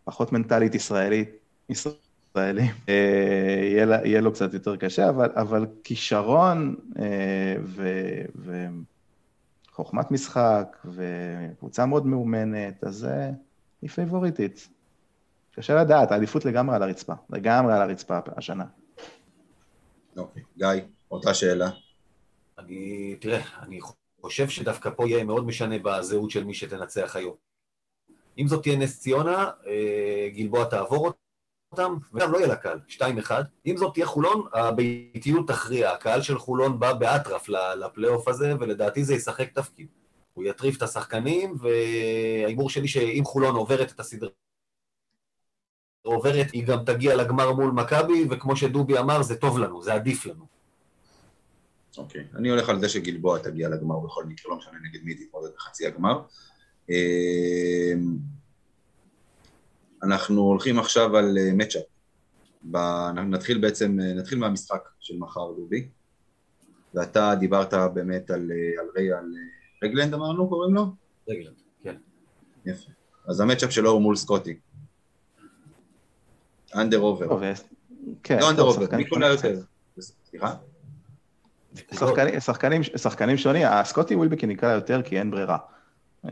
פחות מנטלית ישראלית, ישראלי, אה, יהיה, לו קצת יותר קשה, אבל, כישרון אה, וחוכמת משחק וקבוצה מאוד מאומנת, אז אה, היא פייבוריטית. קשה לדעת, העדיפות לגמרי על הרצפה, לגמרי על הרצפה השנה. אוקיי, גיא, אותה שאלה. אני, תראה, אני חושב שדווקא פה יהיה מאוד משנה בזהות של מי שתנצח היום. אם זאת תהיה נס ציונה, אה, גלבוע תעבור אותם, וגם לא יהיה לה קל, 2-1. אם זאת תהיה חולון, הביתיות תכריע. הקהל של חולון בא באטרף לפלייאוף הזה, ולדעתי זה ישחק תפקיד. הוא יטריף את השחקנים, וההימור שלי שאם חולון עוברת את הסדרה, עוברת, היא גם תגיע לגמר מול מכבי, וכמו שדובי אמר, זה טוב לנו, זה עדיף לנו. אוקיי, okay. אני הולך על זה שגלבוע תגיע לגמר בכל מקרה, לא משנה נגד מי תתמודד בחצי הגמר. אנחנו הולכים עכשיו על מצ'אפ. אה, נתחיל בעצם, אה, נתחיל מהמשחק של מחר, דובי. ואתה דיברת באמת על, אה, על, על, על רגלנד אמרנו, קוראים לו? רגלנד, כן. יפה. אז ה-matchup שלו הוא מול סקוטי. Under over. כן, לא under over, מי קולע יותר? סליחה? שחקנים שונים, סקוטי ווילבקין יקלע יותר כי אין ברירה.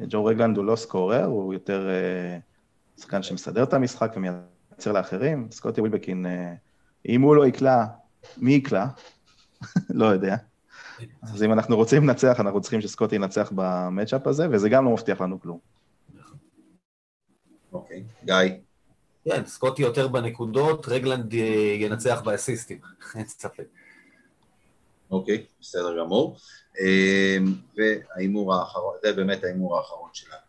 ג'ו רגלנד הוא לא סקורר, הוא יותר אה, שחקן שמסדר את המשחק ומייצר לאחרים. סקוטי ווילבקין, אה, אם הוא לא יקלע, מי יקלע? [laughs] לא יודע. אז אם אנחנו רוצים לנצח, אנחנו צריכים שסקוטי ינצח במצ'אפ הזה, וזה גם לא מבטיח לנו כלום. אוקיי, גיא. כן, סקוטי יותר בנקודות, רגלנד אה, ינצח באסיסטים, [laughs] אין ספק. אוקיי, בסדר גמור. אמ, וההימור האחרון, זה באמת ההימור האחרון שלנו.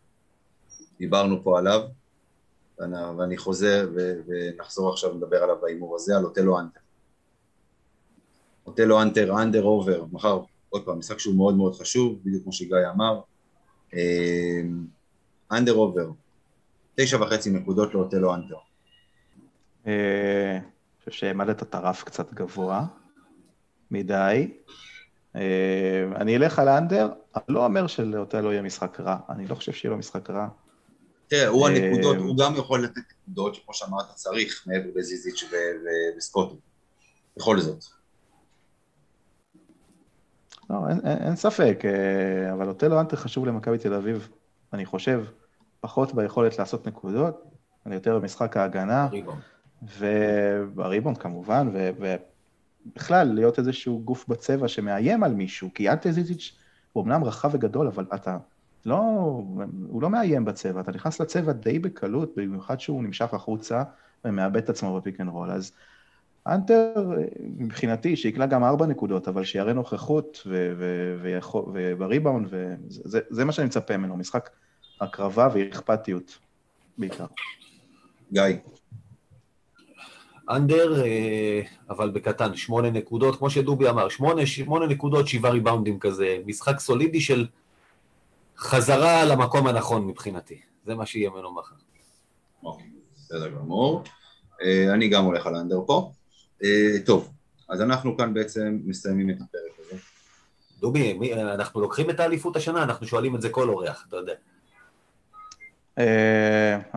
דיברנו פה עליו, ואני חוזר ונחזור עכשיו לדבר עליו בהימור הזה, על אותלו האנטר. אותלו האנטר, under over, מחר, עוד פעם, משחק שהוא מאוד מאוד חשוב, בדיוק כמו שגיא אמר. אמ, under over, תשע וחצי נקודות לאותלו האנטר. אה, אני חושב שהעמדת את הרף קצת גבוה מדי. אה, אני אלך על ה-under, אני לא אומר שלאותלו יהיה משחק רע, אני לא חושב שיהיה לו משחק רע. תראה, הוא הנקודות, הוא גם יכול לתת נקודות שכמו שאמרת צריך, מעבר לזיזיץ' וסקוטו, בכל זאת. לא, אין, אין, אין ספק, אה, אבל אוטלו אנטר חשוב למכבי תל אביב, אני חושב, פחות ביכולת לעשות נקודות, אלא יותר במשחק ההגנה. ובריבונד כמובן, ובכלל, להיות איזשהו גוף בצבע שמאיים על מישהו, כי אנטה זיזיץ' הוא אמנם רחב וגדול, אבל אתה לא, הוא לא מאיים בצבע, אתה נכנס לצבע די בקלות, במיוחד שהוא נמשך החוצה ומאבד את עצמו ב-pick and roll. אז האנטר, מבחינתי, שיקלע גם ארבע נקודות, אבל שיראה נוכחות ובריבאונד, וזה מה שאני מצפה ממנו, משחק הקרבה ואכפתיות בעיקר. גיא. Under, אה, אבל בקטן, שמונה נקודות, כמו שדובי אמר, שמונה, שמונה נקודות, שבעה ריבאונדים כזה, משחק סולידי של חזרה למקום הנכון מבחינתי. זה מה שיהיה ממנו מחר. אוקיי, בסדר גמור. אה, אני גם הולך על אנדר פה. אה, טוב, אז אנחנו כאן בעצם מסיימים את הפרק הזה. דובי, אנחנו לוקחים את האליפות השנה, אנחנו שואלים את זה כל אורח, אתה יודע.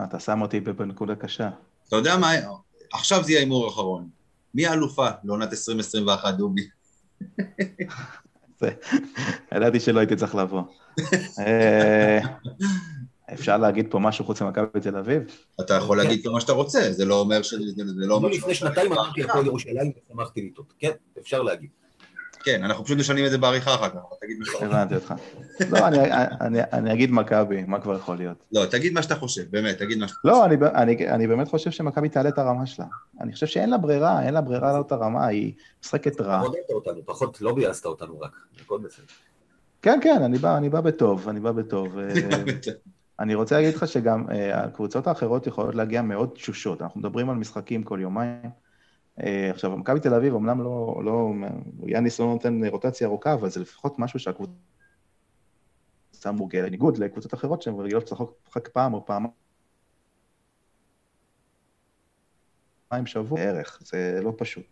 אתה שם אותי בנקודה קשה. אתה יודע מה, עכשיו זה יהיה ההימור האחרון. מי האלופה לעונת 2021, דובי? [laughs] ידעתי שלא הייתי צריך לבוא. אה, אפשר להגיד פה משהו חוץ ממכבי תל אביב? אתה יכול להגיד כל מה שאתה רוצה, זה לא אומר ש... זה לא אומר ש... לפני שנתיים אמרתי הפועל ירושלים ושמחתי לטעות. כן, אפשר להגיד. כן, אנחנו פשוט משנים את זה בעריכה אחר כך, תגיד מה שאתה. הבנתי אותך. לא, אני אגיד מכבי, מה כבר יכול להיות? לא, תגיד מה שאתה חושב, באמת, תגיד מה שאתה לא, אני באמת חושב שמכבי תעלה את הרמה שלה. אני חושב שאין לה ברירה, אין לה ברירה לעלות את הרמה, היא משחקת רע. עודדת אותנו, פחות לא ביאסת אותנו רק, הכל בסדר. כן, כן, אני בא בטוב, [laughs] אני בא בטוב. אני רוצה להגיד לך שגם אה, הקבוצות האחרות יכולות להגיע מאוד תשושות. אנחנו מדברים על משחקים כל יומיים. אה, עכשיו, מכבי תל אביב אמנם לא, לא, יאניס לא נותן רוטציה ארוכה, אבל זה לפחות משהו שהקבוצה מורגלת, בניגוד לקבוצות אחרות שהן רגילות לשחק פעם או פעמיים שבוע בערך, זה לא פשוט.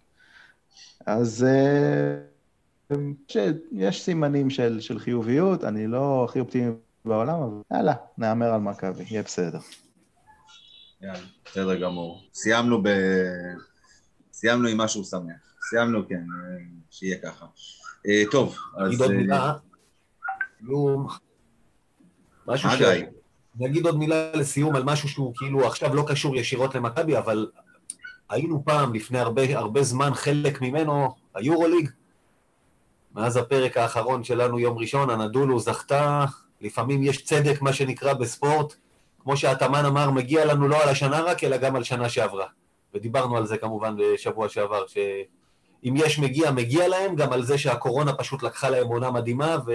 אז אה, יש סימנים של, של חיוביות, אני לא הכי אופטימי בעולם, אבל יאללה, נהמר על מכבי, יהיה בסדר. יאללה, בסדר גמור. סיימנו ב... סיימנו עם משהו שמח. סיימנו, כן, שיהיה ככה. אה, טוב, אז... נגיד עוד מילה, כאילו, משהו ש... אגיד עוד מילה לסיום על משהו שהוא כאילו עכשיו לא קשור ישירות למכבי, אבל היינו פעם, לפני הרבה, הרבה זמן, חלק ממנו, היורוליג. מאז הפרק האחרון שלנו, יום ראשון, הנדולו זכתה, לפעמים יש צדק, מה שנקרא, בספורט. כמו שהתאמן אמר, מגיע לנו לא על השנה רק, אלא גם על שנה שעברה. ודיברנו על זה כמובן בשבוע שעבר, שאם יש מגיע, מגיע להם, גם על זה שהקורונה פשוט לקחה להם עונה מדהימה, ו...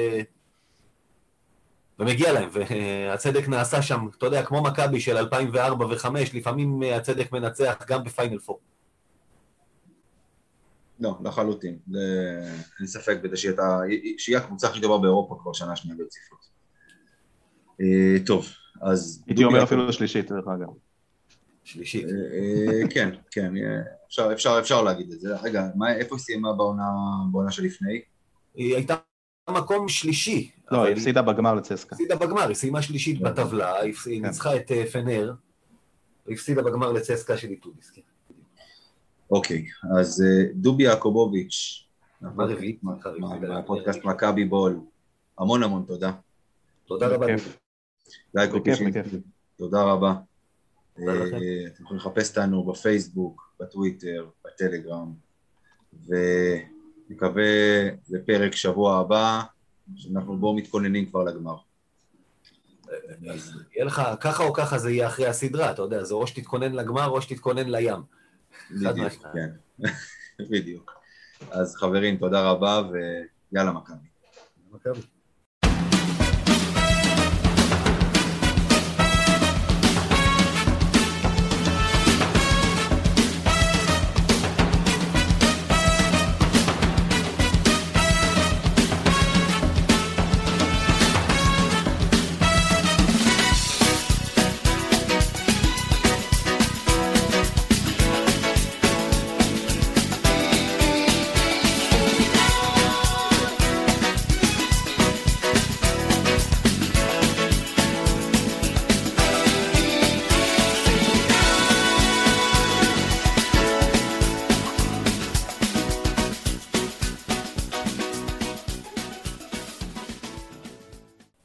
ומגיע להם, והצדק נעשה שם, אתה יודע, כמו מכבי של 2004 ו-2005, לפעמים הצדק מנצח גם בפיינל פור. לא, לחלוטין. זה- אין ספק בזה שהיא הייתה- שהיא הקבוצה הכי טובה באירופה כבר שנה שנייה ברציפות. אה, טוב, אז... הייתי אומר אפילו שלישית, דרך אגב. שלישית. אה, אה, כן, כן, אה, אפשר, אפשר, אפשר להגיד את זה. רגע, מה, איפה היא סיימה בעונה, בעונה שלפני? היא הייתה מקום שלישי. לא, היא הפסידה בגמר לצסקה. הפסידה בגמר, היא סיימה שלישית כן. בטבלה, היא היא כן. ניצחה את פנר, והפסידה בגמר לצסקה של איטודיס. כן. אוקיי, אז דובי יעקובוביץ'. מהפודקאסט מכבי בול, המון המון תודה. תודה רבה. תודה רבה. אה, אתם יכולים לחפש אותנו בפייסבוק, בטוויטר, בטלגרם, ונקווה לפרק שבוע הבא, שאנחנו בו מתכוננים כבר לגמר. יהיה לך, ככה או ככה זה יהיה אחרי הסדרה, אתה יודע, זה או שתתכונן לגמר או שתתכונן לים. בדיוק. כן, [laughs] בדיוק. אז חברים, תודה רבה, ויאללה מכבי. מכבי.